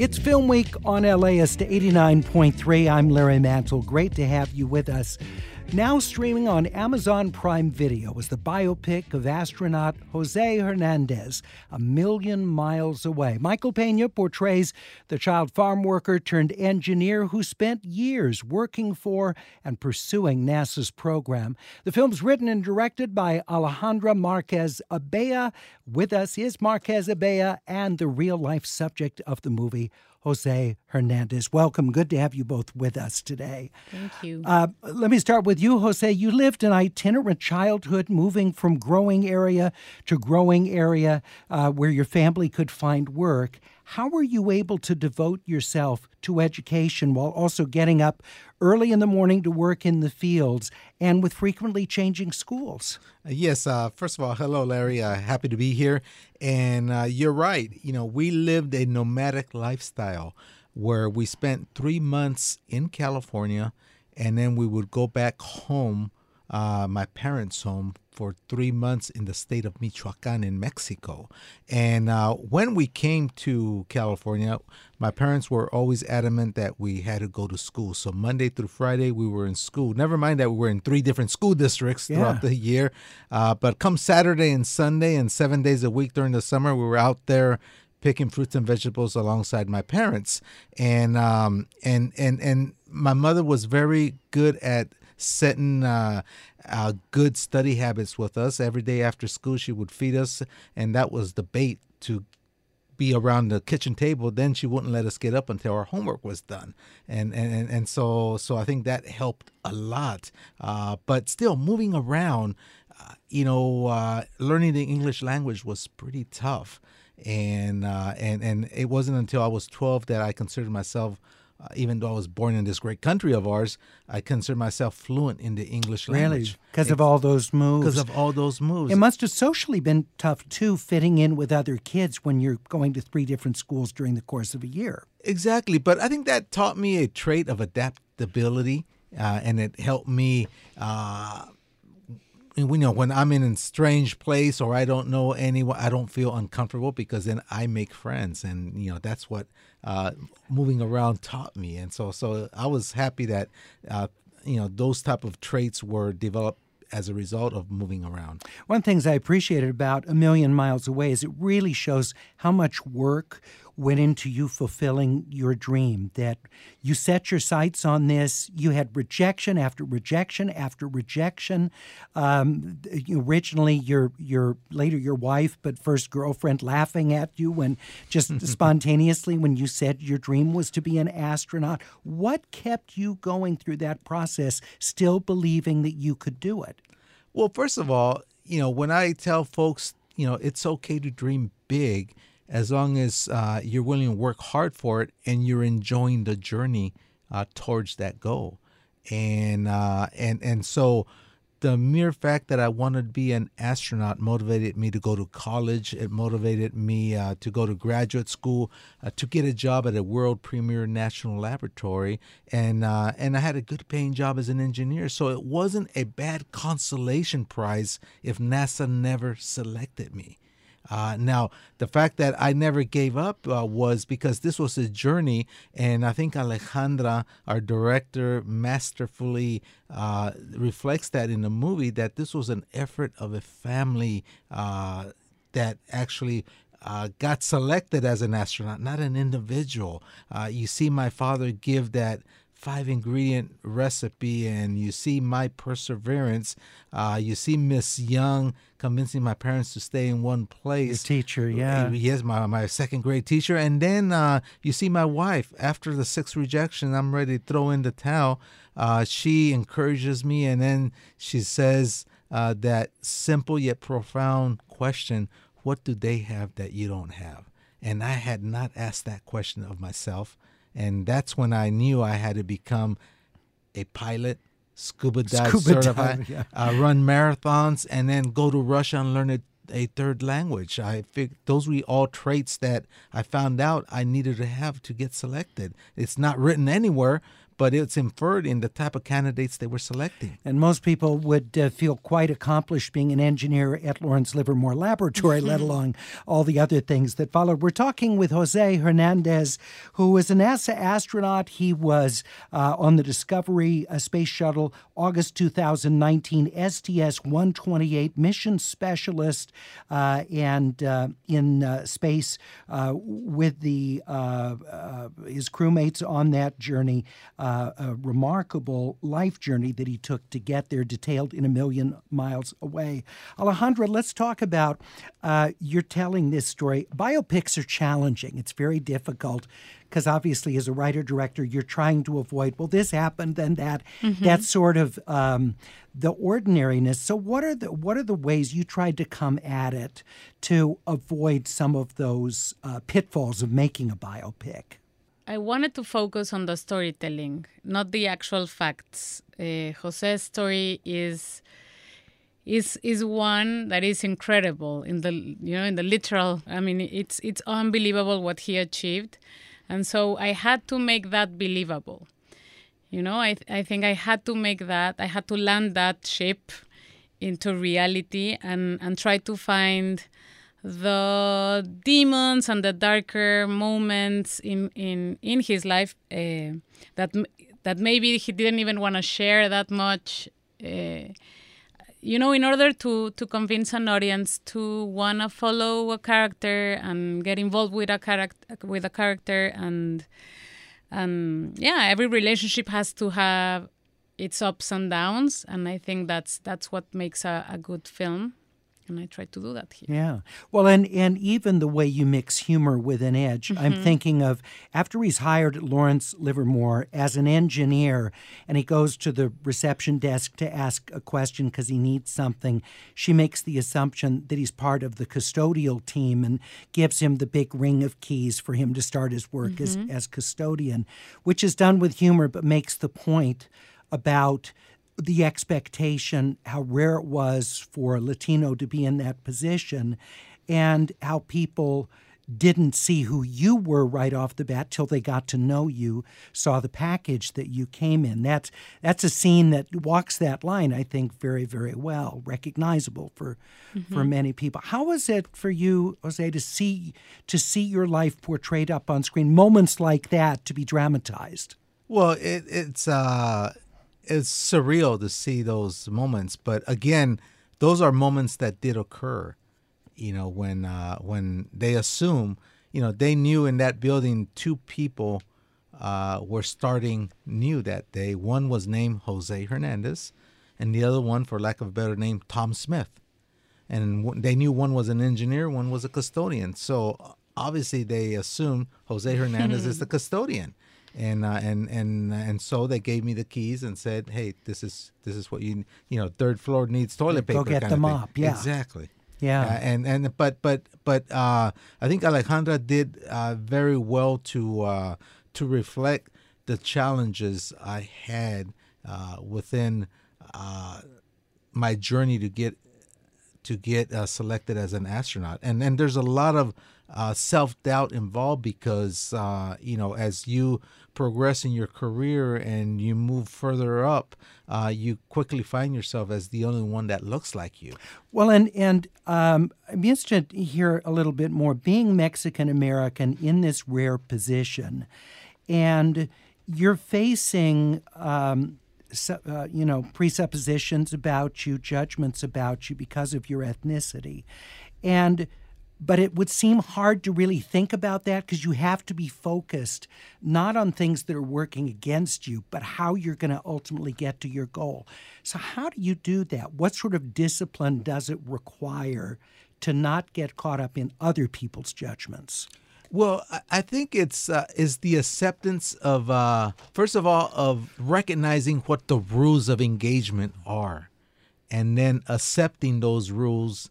It's Film Week on LAist 89.3. I'm Larry Mantle. Great to have you with us. Now streaming on Amazon Prime Video is the biopic of astronaut Jose Hernandez, a million miles away. Michael Pena portrays the child farm worker turned engineer who spent years working for and pursuing NASA's program. The film's written and directed by Alejandra Marquez Abella. With us is Marquez Abella and the real life subject of the movie, Jose Hernandez. Welcome. Good to have you both with us today. Thank you. Uh, let me start with you, Jose. You lived an itinerant childhood, moving from growing area to growing area uh, where your family could find work. How were you able to devote yourself to education while also getting up early in the morning to work in the fields and with frequently changing schools? Yes. Uh, first of all, hello, Larry. Uh, happy to be here. And uh, you're right. You know, we lived a nomadic lifestyle where we spent three months in California and then we would go back home, uh, my parents' home, for three months in the state of Michoacan in Mexico. And uh, when we came to California, my parents were always adamant that we had to go to school. So Monday through Friday, we were in school. Never mind that we were in three different school districts Yeah. throughout the year. Uh, but come Saturday and Sunday and seven days a week during the summer, we were out there picking fruits and vegetables alongside my parents and um and and and my mother was very good at setting uh, uh good study habits with us. Every day after school she would feed us and that was the bait to be around the kitchen table. Then she wouldn't let us get up until our homework was done. And and and, so so i think that helped a lot. Uh, but still moving around uh, you know uh, learning the english language was pretty tough. And uh, and and it wasn't until i was 12 that i considered myself uh, even though I was born in this great country of ours, I consider myself fluent in the English Really? language. Because of all those moves. Because of all those moves. It must have socially been tough too, fitting in with other kids when you're going to three different schools during the course of a year. Exactly, but I think that taught me a trait of adaptability, uh, and it helped me. Uh, we know when I'm in a strange place or I don't know anyone, I don't feel uncomfortable because then I make friends, and you know that's what uh, moving around taught me. And so, so I was happy that uh, you know those type of traits were developed as a result of moving around. One of the things I appreciated about A Million Miles Away is it really shows how much work went into you fulfilling your dream. That you set your sights on this, you had rejection after rejection after rejection. Um, originally, your your later your wife, but first girlfriend, laughing at you when just spontaneously when you said your dream was to be an astronaut. What kept you going through that process, still believing that you could do it? Well, first of all, you know, when I tell folks, you know, it's okay to dream big as long as uh, you're willing to work hard for it and you're enjoying the journey uh, towards that goal. And uh, and and so the mere fact that I wanted to be an astronaut motivated me to go to college. It motivated me uh, to go to graduate school, uh, to get a job at a world premier national laboratory, and uh, and I had a good paying job as an engineer. So it wasn't a bad consolation prize if NASA never selected me. Uh, now, the fact that I never gave up uh, was because this was a journey, and I think Alejandra, our director, masterfully uh, reflects that in the movie that this was an effort of a family uh, that actually. Uh, got selected as an astronaut, not an individual. Uh, you see my father give that five ingredient recipe and you see my perseverance. Uh, you see miss young convincing my parents to stay in one place. teacher, yeah. yes my, my second grade teacher. And then uh, you see my wife. After the sixth rejection i'm ready to throw in the towel. Uh, she encourages me and then she says uh, that simple yet profound question what do they have that you don't have? And I had not asked that question of myself. And that's when I knew I had to become a pilot, scuba dive Scuba certified, dive, yeah. uh, run marathons, and then go to Russia and learn a, a third language. I think those were all traits that I found out I needed to have to get selected. It's not written anywhere, but it's inferred in the type of candidates they were selecting. And most people would uh, feel quite accomplished being an engineer at Lawrence Livermore Laboratory, let alone all the other things that followed. We're talking with Jose Hernandez, who was a NASA astronaut. He was uh, on the Discovery uh, Space Shuttle, August 2019, STS 128 mission specialist, uh, and uh, in uh, space uh, with the his crewmates on that journey. Uh, a remarkable life journey that he took to get there, detailed in a million miles away. Alejandra, let's talk about uh, you're telling this story. Biopics are challenging, it's very difficult because obviously as a writer director you're trying to avoid well this happened then that mm-hmm. that sort of um, the ordinariness so what are the what are the ways you tried to come at it to avoid some of those uh, pitfalls of making a biopic I wanted to focus on the storytelling, not the actual facts. Uh, Jose's story is is is one that is incredible in the you know in the literal. I mean, it's it's unbelievable what he achieved, and so I had to make that believable. You know, I I think I had to make that. I had to land that ship into reality and and try to find the demons and the darker moments in in in his life uh, that that maybe he didn't even want to share that much uh, you know in order to to convince an audience to want to follow a character and get involved with a character with a character and and yeah every relationship has to have its ups and downs and i think that's that's what makes a, a good film and I try to do that here. Yeah. Well, and and even the way you mix humor with an edge. Mm-hmm. I'm thinking of after he's hired Lawrence Livermore as an engineer, and he goes to the reception desk to ask a question because he needs something. She makes the assumption that he's part of the custodial team and gives him the big ring of keys for him to start his work mm-hmm. as as custodian, which is done with humor but makes the point about the expectation, how rare it was for a Latino to be in that position, and how people didn't see who you were right off the bat till they got to know you, saw the package that you came in. That's that's a scene that walks that line, I think, very, very well, recognizable for mm-hmm. for many people. How was it for you, Jose, to see to see your life portrayed up on screen, moments like that to be dramatized? Well, it, it's uh it's surreal to see those moments. But again, those are moments that did occur. You know, when uh, when they assume, you know, they knew in that building two people uh, were starting new that day. One was named Jose Hernandez, and the other one, for lack of a better name, Tom Smith. And they knew one was an engineer, one was a custodian. So obviously, they assumed Jose Hernandez is the custodian and uh, and and and so they gave me the keys and said, "Hey, this is this is what you you know. Third floor needs toilet paper. Go get the mop. Yeah, exactly. Yeah, uh, and and but but but uh, I think Alejandra did uh, very well to uh, to reflect the challenges I had uh, within my journey to get to get selected as an astronaut, and and there's a lot of self doubt involved because you know as you progress in your career and you move further up, uh, you quickly find yourself as the only one that looks like you. Well, and and um, I'm interested to hear a little bit more. Being Mexican American in this rare position, and you're facing. Um, uh, you know, presuppositions about you, judgments about you because of your ethnicity. And but it would seem hard to really think about that because you have to be focused not on things that are working against you, but how you're going to ultimately get to your goal. So, how do you do that? What sort of discipline does it require to not get caught up in other people's judgments? Well, I think it's uh, is the acceptance of uh, first of all of recognizing what the rules of engagement are, and then accepting those rules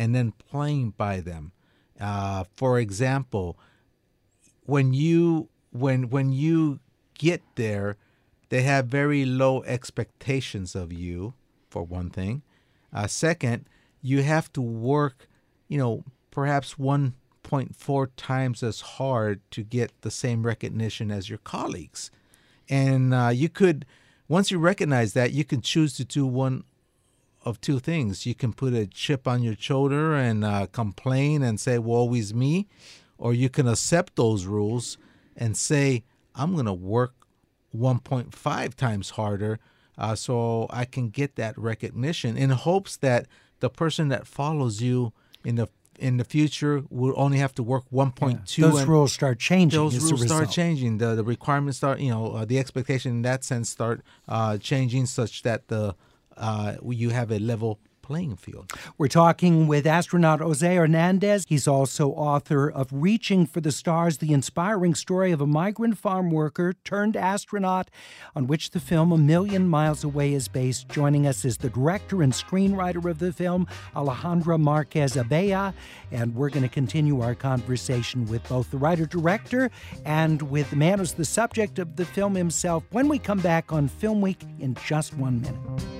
and then playing by them. Uh, for example, when you when when you get there, they have very low expectations of you. For one thing, uh, second, you have to work, you know, perhaps 1.4 times as hard to get the same recognition as your colleagues. And uh, you could, once you recognize that, you can choose to do one of two things. You can put a chip on your shoulder and uh, complain and say, well, always me. Or you can accept those rules and say, I'm going to work 1.5 times harder uh, so I can get that recognition in hopes that the person that follows you in the in the future will only have to work 1.2 yeah. those rules start changing those rules start changing the the requirements start you know uh, the expectation in that sense start uh, changing such that the uh, you have a level playing field. We're talking with astronaut Jose Hernandez. He's also author of Reaching for the Stars, the inspiring story of a migrant farm worker turned astronaut, on which the film A Million Miles Away is based. Joining us is the director and screenwriter of the film, Alejandra Marquez Abella. And we're going to continue our conversation with both the writer director and with the man who's the subject of the film himself when we come back on Film Week in just one minute.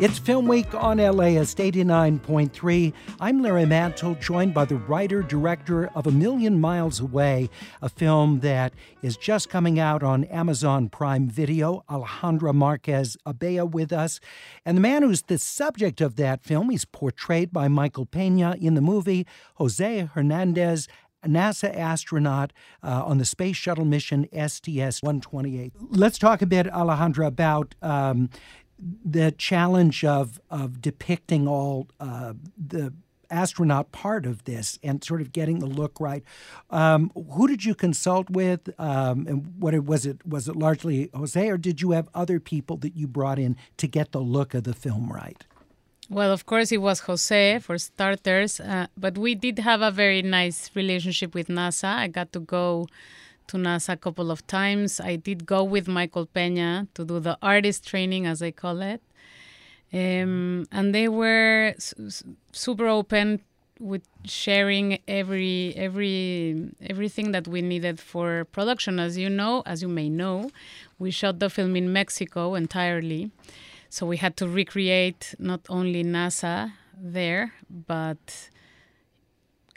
It's Film Week on LAist 89.3. I'm Larry Mantle, joined by the writer director of A Million Miles Away, a film that is just coming out on Amazon Prime Video. Alejandra Marquez Abella with us. And the man who's the subject of that film, he's portrayed by Michael Pena in the movie, Jose Hernandez NASA astronaut uh, on the space shuttle mission STS 128. Let's talk a bit, Alejandra, about um, the challenge of of depicting all uh, the astronaut part of this and sort of getting the look right. Um, who did you consult with, um, and what it, was it? Was it largely Jose, or did you have other people that you brought in to get the look of the film right? Well, of course, it was Jose for starters, uh, but we did have a very nice relationship with NASA. I got to go to NASA a couple of times. I did go with Michael Pena to do the artist training, as I call it. Um, and they were su- super open with sharing every every everything that we needed for production as you know as you may know we shot the film in mexico entirely so we had to recreate not only nasa there but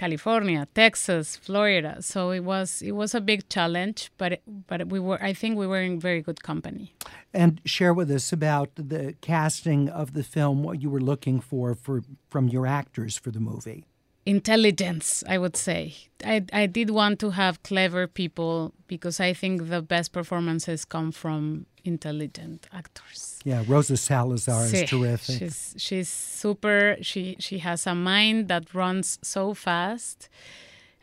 California, Texas, Florida. So it was it was a big challenge, but but we were I think we were in very good company. And share with us about the casting of the film, what you were looking for for from your actors for the movie intelligence i would say. I, I did want to have clever people because i think the best performances come from intelligent actors. Yeah rosa salazar sí, is terrific. she's, she's super. She she has a mind that runs so fast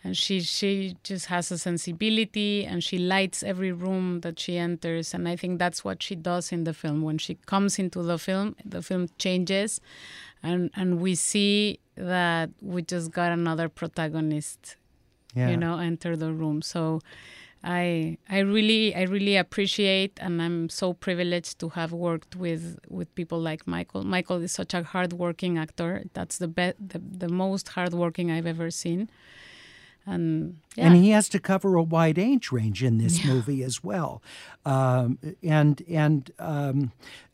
and she she just has a sensibility and she lights every room that she enters and i think that's what she does in the film. When she comes into the film the film changes and and we see that we just got another protagonist yeah. you know enter the room so i i really i really appreciate and i'm so privileged to have worked with with people like michael michael is such a hardworking actor that's the best the, the most hardworking i've ever seen and yeah. and he has to cover a wide age range in this yeah. movie as well. Um, and and um,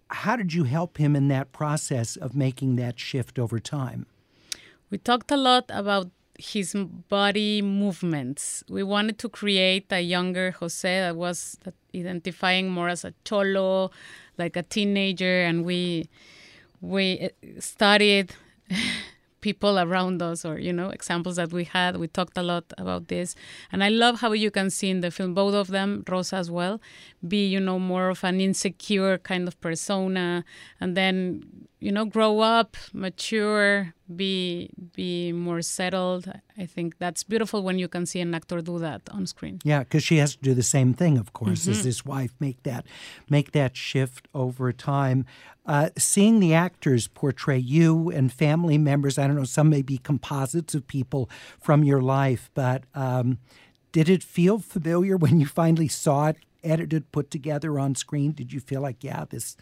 how did you help him in that process of making that shift over time? We talked a lot about his body movements. We wanted to create a younger Jose that was identifying more as a cholo, like a teenager, and we we eh, studied people around us or you know examples that we had. We talked a lot about this. And i love how you can see in the film both of them rosa as well be you know more of an insecure kind of persona. And then you know grow up mature be be more settled. I think that's beautiful when you can see an actor do that on screen. Yeah because she has to do the same thing of course mm-hmm. as his wife. Make that make that shift over time. Uh, seeing the actors portray you and family members i don't know some may be composites of people from your life but um, did it feel familiar when you finally saw it edited put together on screen? Did you feel like yeah this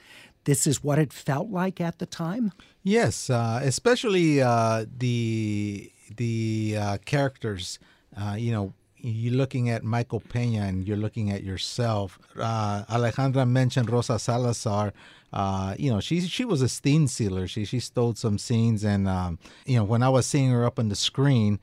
this is what it felt like at the time? Yes, uh, especially uh, the the uh, characters. Uh, you know, you're looking at Michael Pena and you're looking at yourself. Uh, Alejandra mentioned Rosa Salazar. Uh, you know, she she was a scene sealer. She she stole some scenes, and um, you know, when I was seeing her up on the screen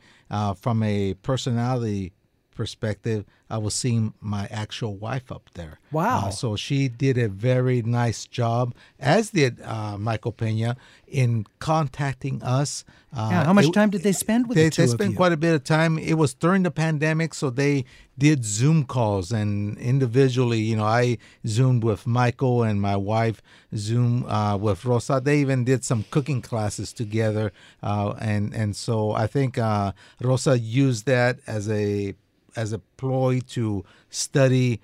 from a personality perspective, I was seeing my actual wife up there. Wow. Uh, so she did a very nice job, as did uh, Michael Pena, in contacting us. Uh, yeah, how much it, time did they spend with they, the two They spent quite a bit of time. It was during the pandemic, so they did Zoom calls and individually, you know, I Zoomed with Michael and my wife Zoom uh, with Rosa. They even did some cooking classes together, uh, and and so I think uh, Rosa used that as a as a ploy to study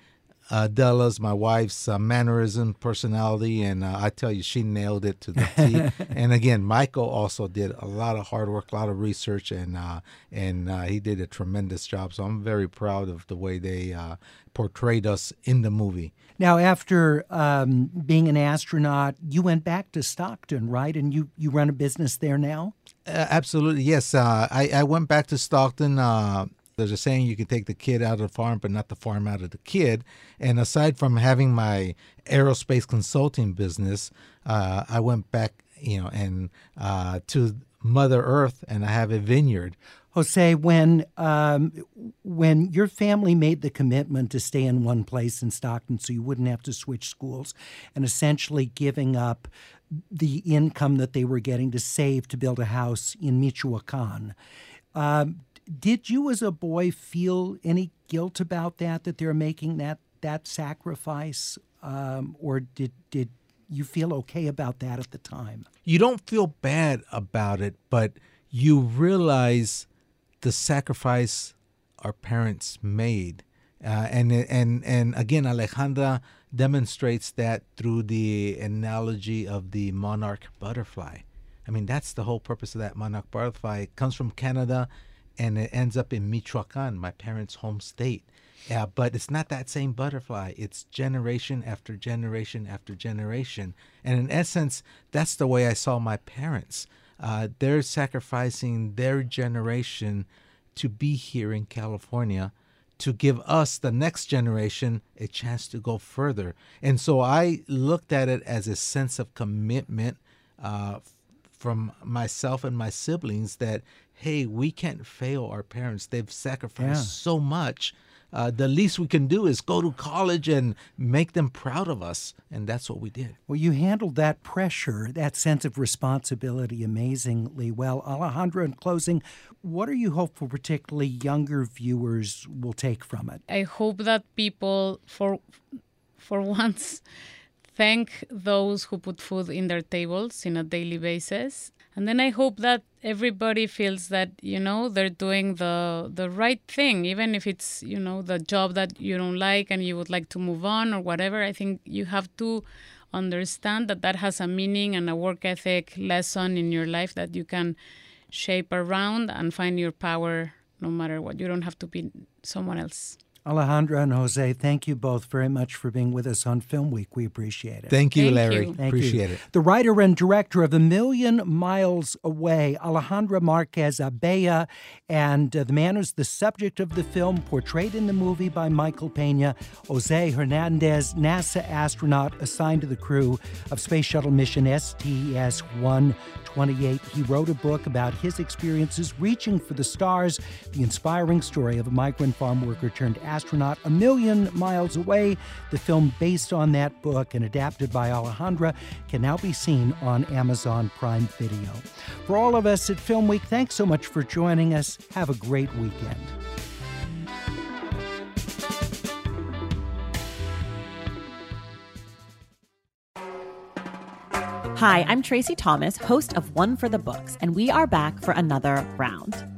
uh, Della's, my wife's uh, mannerism, personality, and uh, I tell you, she nailed it to the T. and again, Michael also did a lot of hard work, a lot of research, and uh, and uh, he did a tremendous job. So I'm very proud of the way they uh, portrayed us in the movie. Now, after um, being an astronaut, you went back to Stockton, right? And you you run a business there now. absolutely, yes. I I went back to Stockton there's a saying you can take the kid out of the farm, but not the farm out of the kid. And aside from having my aerospace consulting business, uh, I went back, you know, and uh, to Mother Earth, and I have a vineyard. Jose, when um, when your family made the commitment to stay in one place in Stockton, so you wouldn't have to switch schools, and essentially giving up the income that they were getting to save to build a house in Michoacan. Um, did you as a boy feel any guilt about that that they're making that that sacrifice? Um, or did did you feel okay about that at the time? You don't feel bad about it but you realize the sacrifice our parents made. Uh, and and and again alejandra demonstrates that through the analogy of the monarch butterfly. I mean, that's the whole purpose of that monarch butterfly. It comes from Canada and it ends up in Michoacan, my parents' home state. Yeah, but it's not that same butterfly. It's generation after generation after generation. And in essence, that's the way I saw my parents. Uh, they're sacrificing their generation to be here in California to give us, the next generation, a chance to go further. And so I looked at it as a sense of commitment uh, from myself and my siblings that hey, we can't fail our parents. They've sacrificed yeah. so much. Uh, the least we can do is go to college and make them proud of us. And that's what we did. Well, you handled that pressure, that sense of responsibility amazingly well. Alejandra, in closing, what are you hopeful, particularly younger viewers, will take from it? I hope that people, for for once, thank those who put food in their tables in a daily basis and then i hope that everybody feels that you know they're doing the the right thing even if it's you know the job that you don't like and you would like to move on or whatever. I think you have to understand that that has a meaning and a work ethic lesson in your life that you can shape around and find your power no matter what. You don't have to be someone else Alejandra and Jose, thank you both very much for being with us on Film Week. We appreciate it. Thank you, Thank Larry. you. Thank Appreciate you. it. The writer and director of A Million Miles Away, Alejandra Marquez Abella, and uh, the man who's the subject of the film, portrayed in the movie by Michael Pena, Jose Hernandez, NASA astronaut assigned to the crew of Space Shuttle mission STS 128. He wrote a book about his experiences reaching for the stars, the inspiring story of a migrant farm worker turned astronaut a million miles away. The film, based on that book and adapted by Alejandra, can now be seen on Amazon Prime Video. For all of us at Film Week, thanks so much for joining us. Have a great weekend. Hi, I'm Tracy Thomas, host of One for the Books, and we are back for another round.